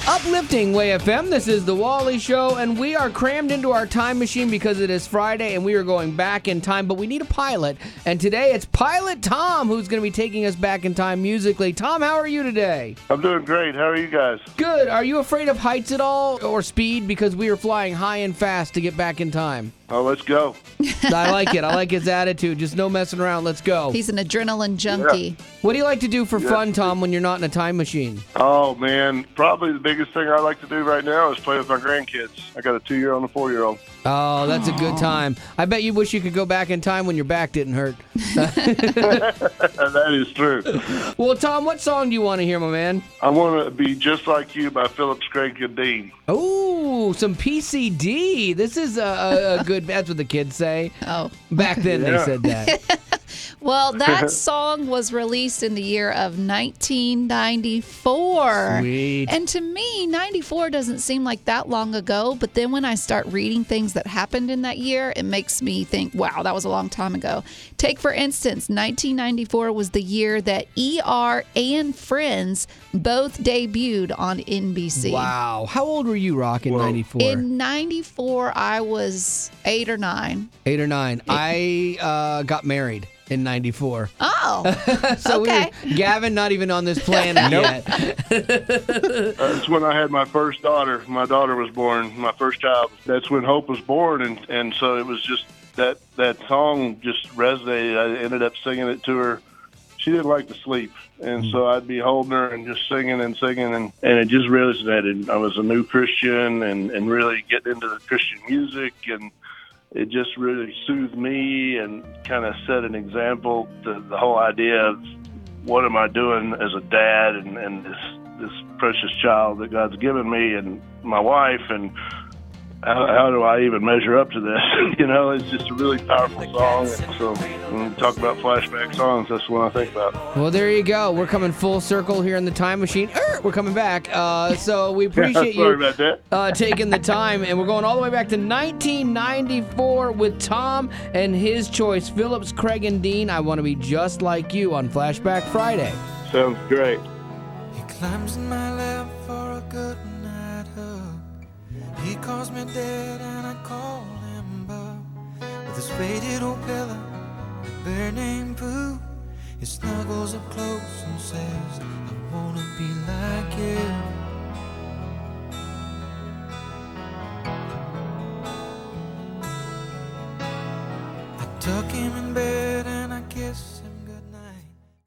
Uplifting Way FM. This is the Wally Show, and we are crammed into our time machine because it is Friday and we are going back in time, but we need a pilot. And today it's Pilot Tom who's going to be taking us back in time musically. Tom, how are you today? I'm doing great. How are you guys? Good. Are you afraid of heights at all or speed? Because we are flying high and fast to get back in time. Oh, let's go. I like it. I like his attitude. Just no messing around. Let's go. He's an adrenaline junkie. What do you like to do for Yeah. fun, Tom, when you're not in a time machine? Oh man, probably the biggest thing I like to do right now is play with my grandkids. I got a two-year-old and a four-year-old. Oh, that's a good time. I bet you wish you could go back in time when your back didn't hurt. that is true. Well, Tom, what song do you want to hear, my man? I want to be just like you by Phillips Craig and Dean. Oh, some PCD. This is a, a, a good. That's what the kids say. Oh, back then they said that. Well, that song was released in the year of 1994. Sweet. And to me, 94 doesn't seem like that long ago, but then when I start reading things that happened in that year, it makes me think, wow, that was a long time ago. Take, for instance, 1994 was the year that ER and Friends both debuted on NBC. Wow. How old were you, Rock, in '94? In 94, I was eight or nine. Eight or nine. I uh, got married in '94. Oh, so okay. we, Gavin, not even on this planet yet. That's when I had my first daughter. My daughter was born, my first child. That's when Hope was born, and and so it was just that that song just resonated. I ended up singing it to her. She didn't like to sleep, and hmm. so I'd be holding her and just singing and singing, and and it just really resonated. I was a new Christian, and and really getting into the Christian music, and it just really soothed me and kind of set an example to the whole idea of what am I doing as a dad and, and this this precious child that God's given me and my wife and how, how do I even measure up to this? you know, it's just a really powerful song. And so when we talk about flashback songs, that's what I think about. Well, there you go. We're coming full circle here in the time machine. Er, we're coming back. Uh, so we appreciate Sorry you about that. uh, taking the time, and we're going all the way back to 1994 with Tom and his choice, Phillips, Craig, and Dean. I want to be just like you on Flashback Friday. Sounds great. He climbs in my lap He calls me dad and I call him Bub. With his faded old pillow, bear named Pooh. He snuggles up close and says, I wanna be like you. I tuck him in bed and I kiss.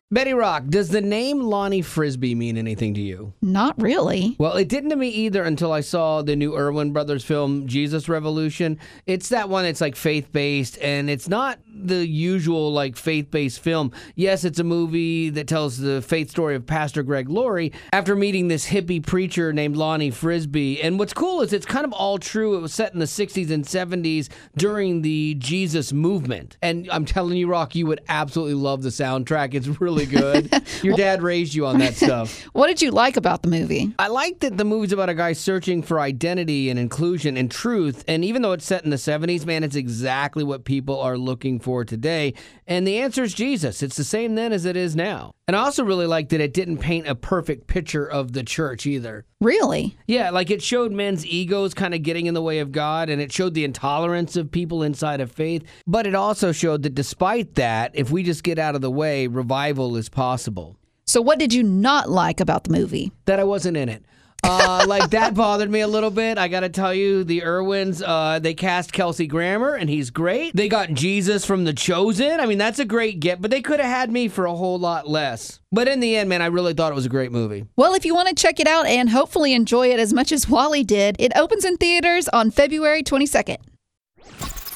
Betty Rock, does the name Lonnie Frisbee mean anything to you? Not really. Well, it didn't to me either until I saw the new Erwin Brothers film, Jesus Revolution. It's that one that's like faith based, and it's not the usual like faith based film. Yes, it's a movie that tells the faith story of Pastor Greg Laurie after meeting this hippie preacher named Lonnie Frisbee. And what's cool is it's kind of all true. It was set in the 60s and 70s during the Jesus movement. And I'm telling you, Rock, you would absolutely love the soundtrack. It's really good. Your dad raised you on that stuff. What did you like about the movie? I like that the movie's about a guy searching for identity and inclusion and truth. And even though it's set in the 70s, man, it's exactly what people are looking for today. And the answer is Jesus. It's the same then as it is now. And I also really liked that it didn't paint a perfect picture of the church either. Really? Yeah, like it showed men's egos kind of getting in the way of God and it showed the intolerance of people inside of faith. But it also showed that despite that, if we just get out of the way, revival is possible. So, what did you not like about the movie? That I wasn't in it. Uh, like that bothered me a little bit. I got to tell you, the Erwins, uh, they cast Kelsey Grammer, and he's great. They got Jesus from The Chosen. I mean, that's a great get, but they could have had me for a whole lot less. But in the end, man, I really thought it was a great movie. Well, if you want to check it out and hopefully enjoy it as much as Wally did, it opens in theaters on February 22nd.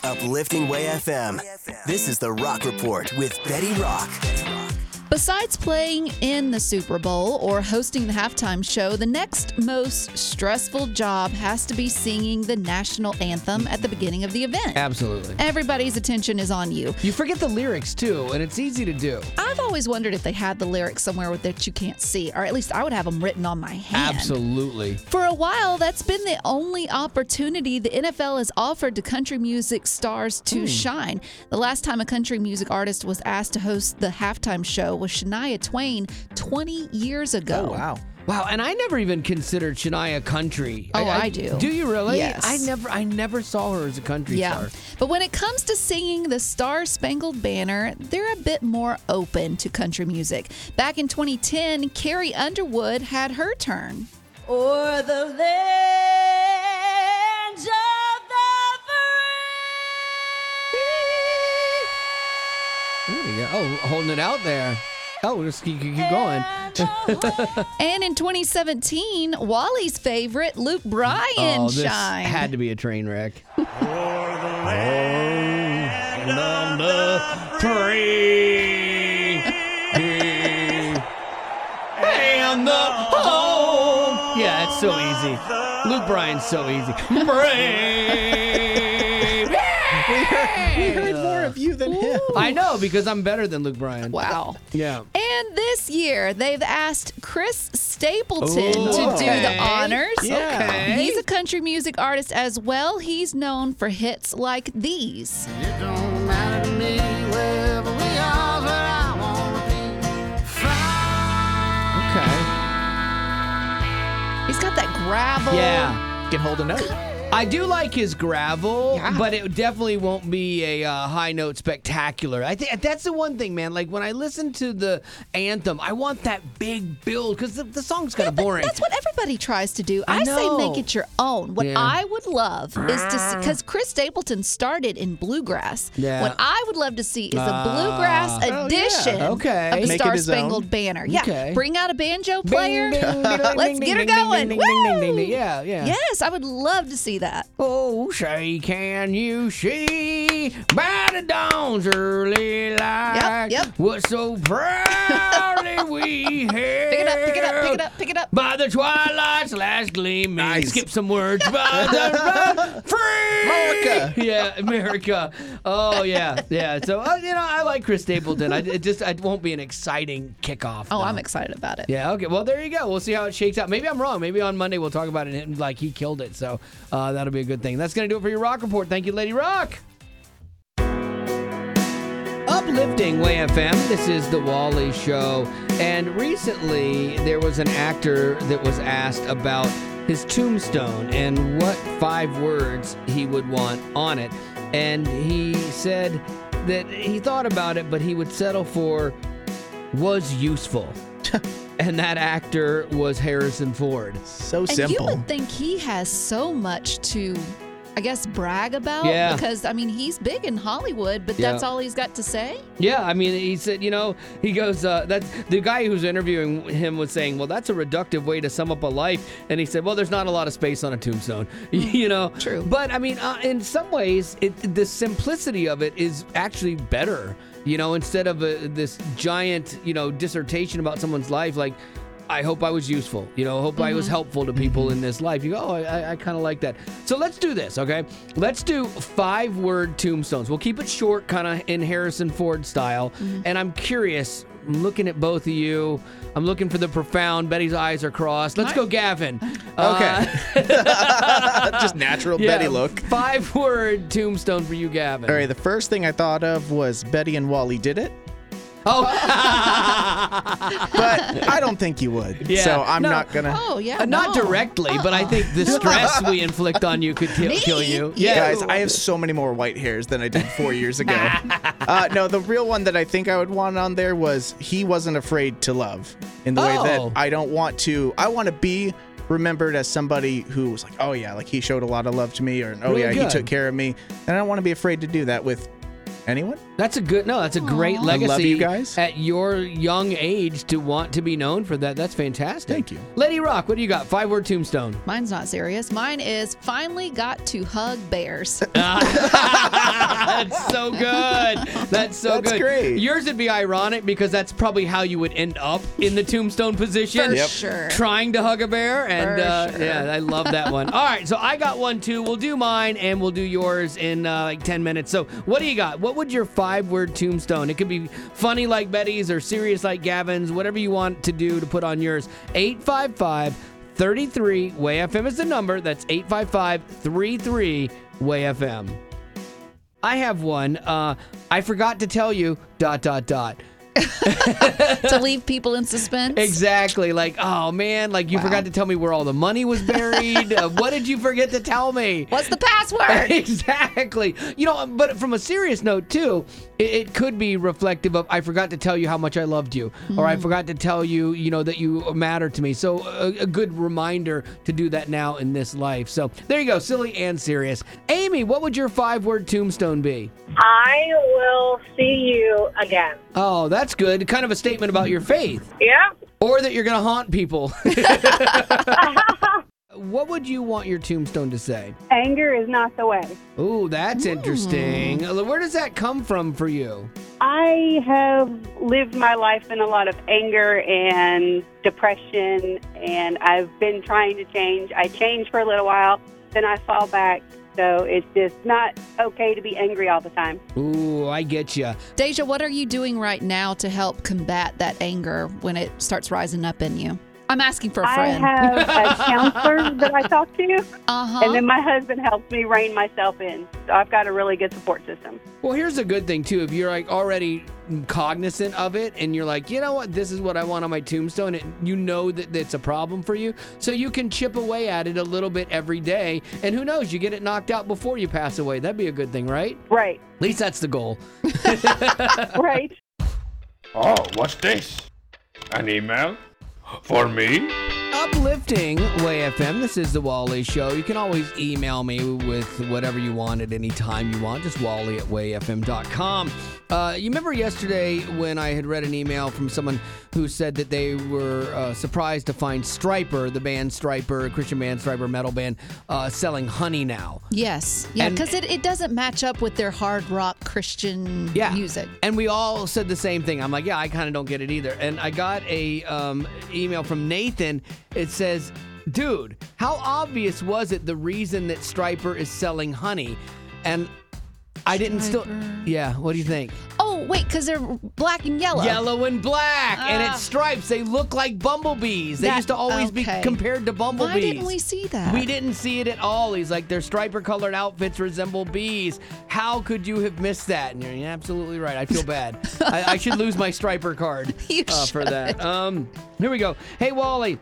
Uplifting Way FM. This is the Rock Report with Betty Rock. Besides playing in the Super Bowl or hosting the halftime show, the next most stressful job has to be singing the national anthem at the beginning of the event. Absolutely. Everybody's attention is on you. You forget the lyrics too, and it's easy to do. I've always wondered if they had the lyrics somewhere that you can't see, or at least I would have them written on my hand. Absolutely. For a while, that's been the only opportunity the NFL has offered to country music stars to hmm. shine. The last time a country music artist was asked to host the halftime show was Shania Twain 20 years ago. Oh, wow. Wow, and I never even considered Shania country. Oh, I do. Do you really? Yes. I never, I never saw her as a country Yeah. star. But when it comes to singing the Star Spangled Banner, they're a bit more open to country music. Back in 2010, Carrie Underwood had her turn. Or the lands of the There you go. Oh, holding it out there. Oh, just keep, keep keep going. And in 2017, Wally's favorite, Luke Bryan, oh, this shined. had to be a train wreck. and the home. Yeah, it's so easy. Luke Bryan's so easy. We heard, we heard more of you than him. I know because I'm better than Luke Bryan. Wow. Yeah. And this year, they've asked Chris Stapleton Ooh, to do the honors. Yeah. Okay. He's a country music artist as well. He's known for hits like these. Okay. He's got that gravel. Yeah. Can hold a note. I do like his gravel, but it definitely won't be a uh, high note spectacular. I think that's the one thing, man. Like when I listen to the anthem, I want that big build because the, the song's kind of boring. That's what everybody tries to do. I I, say make it your own. What Yeah. I would love is to see, because Chris Stapleton started in bluegrass. Yeah. What I would love to see is a Ah. bluegrass Oh, yeah. edition Okay. of the Make Star. Spangled Banner. Yeah. Okay. Bring out a banjo Bing, player. ding, ding, Let's ding, get her going. Yeah, yeah. Yes, I would love to see that. Oh, say can you see by the dawn's early light yep. what so proudly we hailed Pick it up, pick it up, pick it up, pick it up. by the twilight's last gleaming. Skip some words by the free America. Yeah, America. Oh yeah, yeah. So uh, you know, I like Chris Stapleton. I it just it won't be an exciting kickoff. Oh, though. I'm excited about it. Yeah. Okay. Well, there you go. We'll see how it shakes out. Maybe I'm wrong. Maybe on Monday we'll talk about it and like he killed it. So uh, Uh, that'll be a good thing. That's gonna do it for your rock report. Thank you, Lady Rock. Uplifting Way FM. This is the Wally Show. And recently there was an actor that was asked about his tombstone and what five words he would want on it. And he said that he thought about it, but he would settle for was useful. and that actor was Harrison Ford. So And you would think he has so much to, I guess, brag about. Yeah. Because, I mean, he's big in Hollywood, but Yeah. that's all he's got to say? Yeah, I mean, he said, you know, he goes, uh, that the guy who's interviewing him was saying, well, that's a reductive way to sum up a life. And he said, well, there's not a lot of space on a tombstone, you know? True. But I mean, uh, in some ways, it, the simplicity of it is actually better, you know, instead of a, this giant, you know, dissertation about someone's life, like, I hope I was useful. You know, hope I was mm-hmm. helpful to people in mm-hmm. this life. You go, oh, I, I kind of like that. So let's do this, okay? Let's do five word tombstones. We'll keep it short, kind of in Harrison Ford style. Mm-hmm. And I'm curious, I'm looking at both of you. I'm looking for the profound. Betty's eyes are crossed. Let's go, Gavin. Uh, Just natural yeah, Betty look. Five word tombstone for you, Gavin. All right, the first thing I thought of was Betty and Wally did it. Oh, but I don't think you would. Yeah. So I'm No. not gonna. Oh, yeah. Uh, not no. directly, but I think the stress we inflict on you could kill, kill you. Yeah, guys, I have so many more white hairs than I did four years ago. uh, no, the real one that I think I would want on there was he wasn't afraid to love in the way Oh. that I don't want to. I want to be remembered as somebody who was like, oh yeah, like he showed a lot of love to me, or oh Really yeah, good. he took care of me, and I don't want to be afraid to do that with anyone. That's a good no. That's a great Aw. I legacy. love you guys. at your young age to want to be known for that. That's fantastic. Thank you. Lady Rock. What do you got? Five word tombstone. Mine's not serious. Mine is finally got to hug bears. That's so good. That's so That's good. great. Yours would be ironic because that's probably how you would end up in the tombstone position. For Yep. sure. Trying to hug a bear. And For uh, sure. yeah, I love that one. All right, so I got one too. We'll do mine and we'll do yours in uh, like 10 minutes. So what do you got? What would your five word tombstone? It could be funny like Betty's or serious like Gavin's, whatever you want to do to put on yours. 855 33 Way FM is the number. That's 855 33 Way FM. I have one. Uh, I forgot to tell you. Dot dot dot. to leave people in suspense. Exactly. Like, oh man, like you forgot to tell me where all the money was buried. uh, what did you forget to tell me? What's the password? exactly. You know, but from a serious note too, it, it could be reflective of I forgot to tell you how much I loved you, or I Mhm. forgot to tell you, you know, that you matter to me. So a, a good reminder to do that now in this life. So there you go, silly and serious. Amy, what would your five-word tombstone be? I will see you again. Oh, that's good. Kind of a statement about your faith. Yeah. Or that you're going to haunt people. what would you want your tombstone to say? Anger is not the way. Ooh, that's interesting. Uh, Where does that come from for you? I have lived my life in a lot of anger and depression, and I've been trying to change. I change for a little while, then I fall back. So it's just not okay to be angry all the time. Ooh, I get you. Deja, what are you doing right now to help combat that anger when it starts rising up in you? I'm asking for a I friend. have a counselor that I talk to, uh-huh. and then my husband helps me rein myself in. So I've got a really good support system. Well, here's a good thing too. If you're like already cognizant of it and you're like, you know what, this is what I want on my tombstone, and you know that it's a problem for you, so you can chip away at it a little bit every day, and who knows, you get it knocked out before you pass away. That'd be a good thing, right? Right. At least that's the goal. right. Oh, what's this? An email? For me? Uplifting Way FM. This is the Wally Show. You can always email me with whatever you want at any time you want. Just Wally at wayfm.com. Uh, you remember yesterday when I had read an email from someone who said that they were uh, surprised to find Stryper, the band Stryper, Christian band Stryper, metal band, uh, selling honey now. Yes. Yeah, And- because it, it doesn't match up with their hard rock Christian Yeah. music. And we all said the same thing. I'm like, yeah, I kind of don't get it either. And I got a um, email from Nathan. It says, dude, how obvious was it the reason that Stryper is selling honey? And I didn't still. Yeah, what do you think? Oh, wait, because they're black and yellow. Yellow and black, and Ah. it's stripes. They look like bumblebees. They That- used to always okay. be compared to bumblebees. Why didn't we see that? We didn't see it at all. He's like, their Stryper colored outfits resemble bees. How could you have missed that? And you're you're absolutely right. I feel bad. I, I should lose my Stryper card You uh, for that. Um, here we go. Hey, Wally.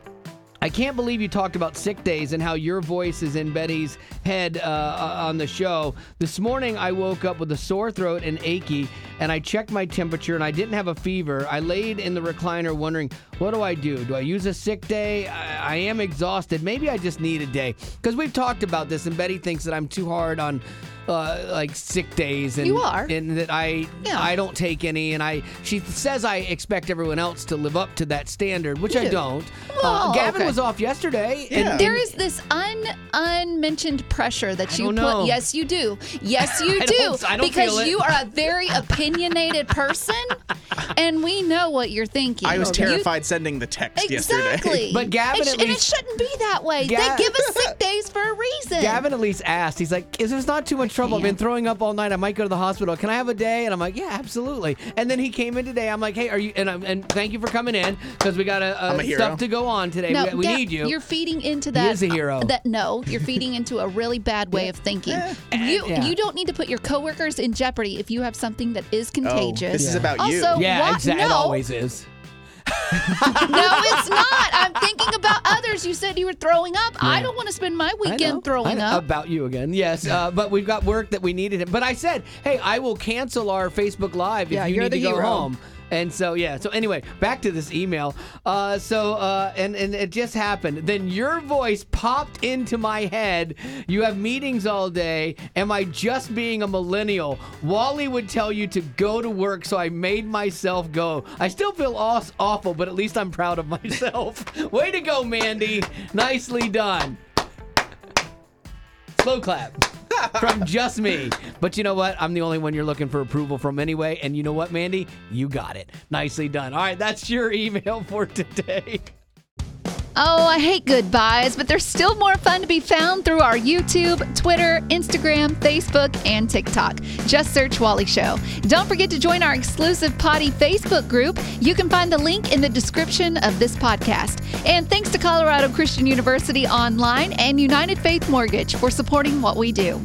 I can't believe you talked about sick days and how your voice is in Betty's head uh, on the show. This morning, I woke up with a sore throat and achy, and I checked my temperature, and I didn't have a fever. I laid in the recliner wondering, what do I do? Do I use a sick day? I, I am exhausted. Maybe I just need a day. Because we've talked about this, and Betty thinks that I'm too hard on. Uh, like sick days and You are. and that I Yeah. I don't take any and I she says I expect everyone else to live up to that standard which I You do. don't. Oh, uh, Gavin okay. was off yesterday. and- There and- is this un unmentioned pressure that you put. know. Yes, you do. Yes, you I do. don't- I don't because you are a very opinionated person, and we know what you're thinking. I was You- terrified sending the text yesterday. Exactly. But Gavin It sh- at and it shouldn't be that way. Ga- they give us sick days for a reason. Gavin at least asked. He's like, "Is this not too much trouble? I've been throwing up all night. I might go to the hospital. Can I have a day?" And I'm like, "Yeah, absolutely." And then he came in today. I'm like, "Hey, are you?" And I'm, and thank you for coming in because we got a, I'm a hero. stuff to go on today. No, we we Gav, need you. You're feeding into that. He that. is a hero. Uh, that no, you're feeding into a really bad way of thinking. Eh, eh, you yeah. you don't need to put your coworkers in jeopardy if you have something that is contagious. Oh, this is about you. Also, yeah, why- exactly. It always is. no, it's not. I'm thinking about others. You said you were throwing up. I don't want to spend my I know. weekend I throwing know. up. About you again. Yes. Uh, but we've got work that we needed. But I said, hey, I will cancel our Facebook Live Yeah, if you you're need to go hero. home. And so yeah, so anyway, back to this email. Uh, so uh, and and it just happened. Then your voice popped into my head. You have meetings all day. Am I just being a millennial? Wally would tell you to go to work, so I made myself go. I still feel aw- awful, but at least I'm proud of myself. Way to go, Mandy. Nicely done. Slow clap from just me. But you know what? I'm the only one you're looking for approval from anyway. And you know what, Mandy? You got it. Nicely done. All right, that's your email for today. Oh, I hate goodbyes, but there's still more fun to be found through our YouTube, Twitter, Instagram, Facebook, and TikTok. Just search Wally Show. Don't forget to join our exclusive Potty Facebook group. You can find the link in the description of this podcast. And thanks to Colorado Christian University Online and United Faith Mortgage for supporting what we do.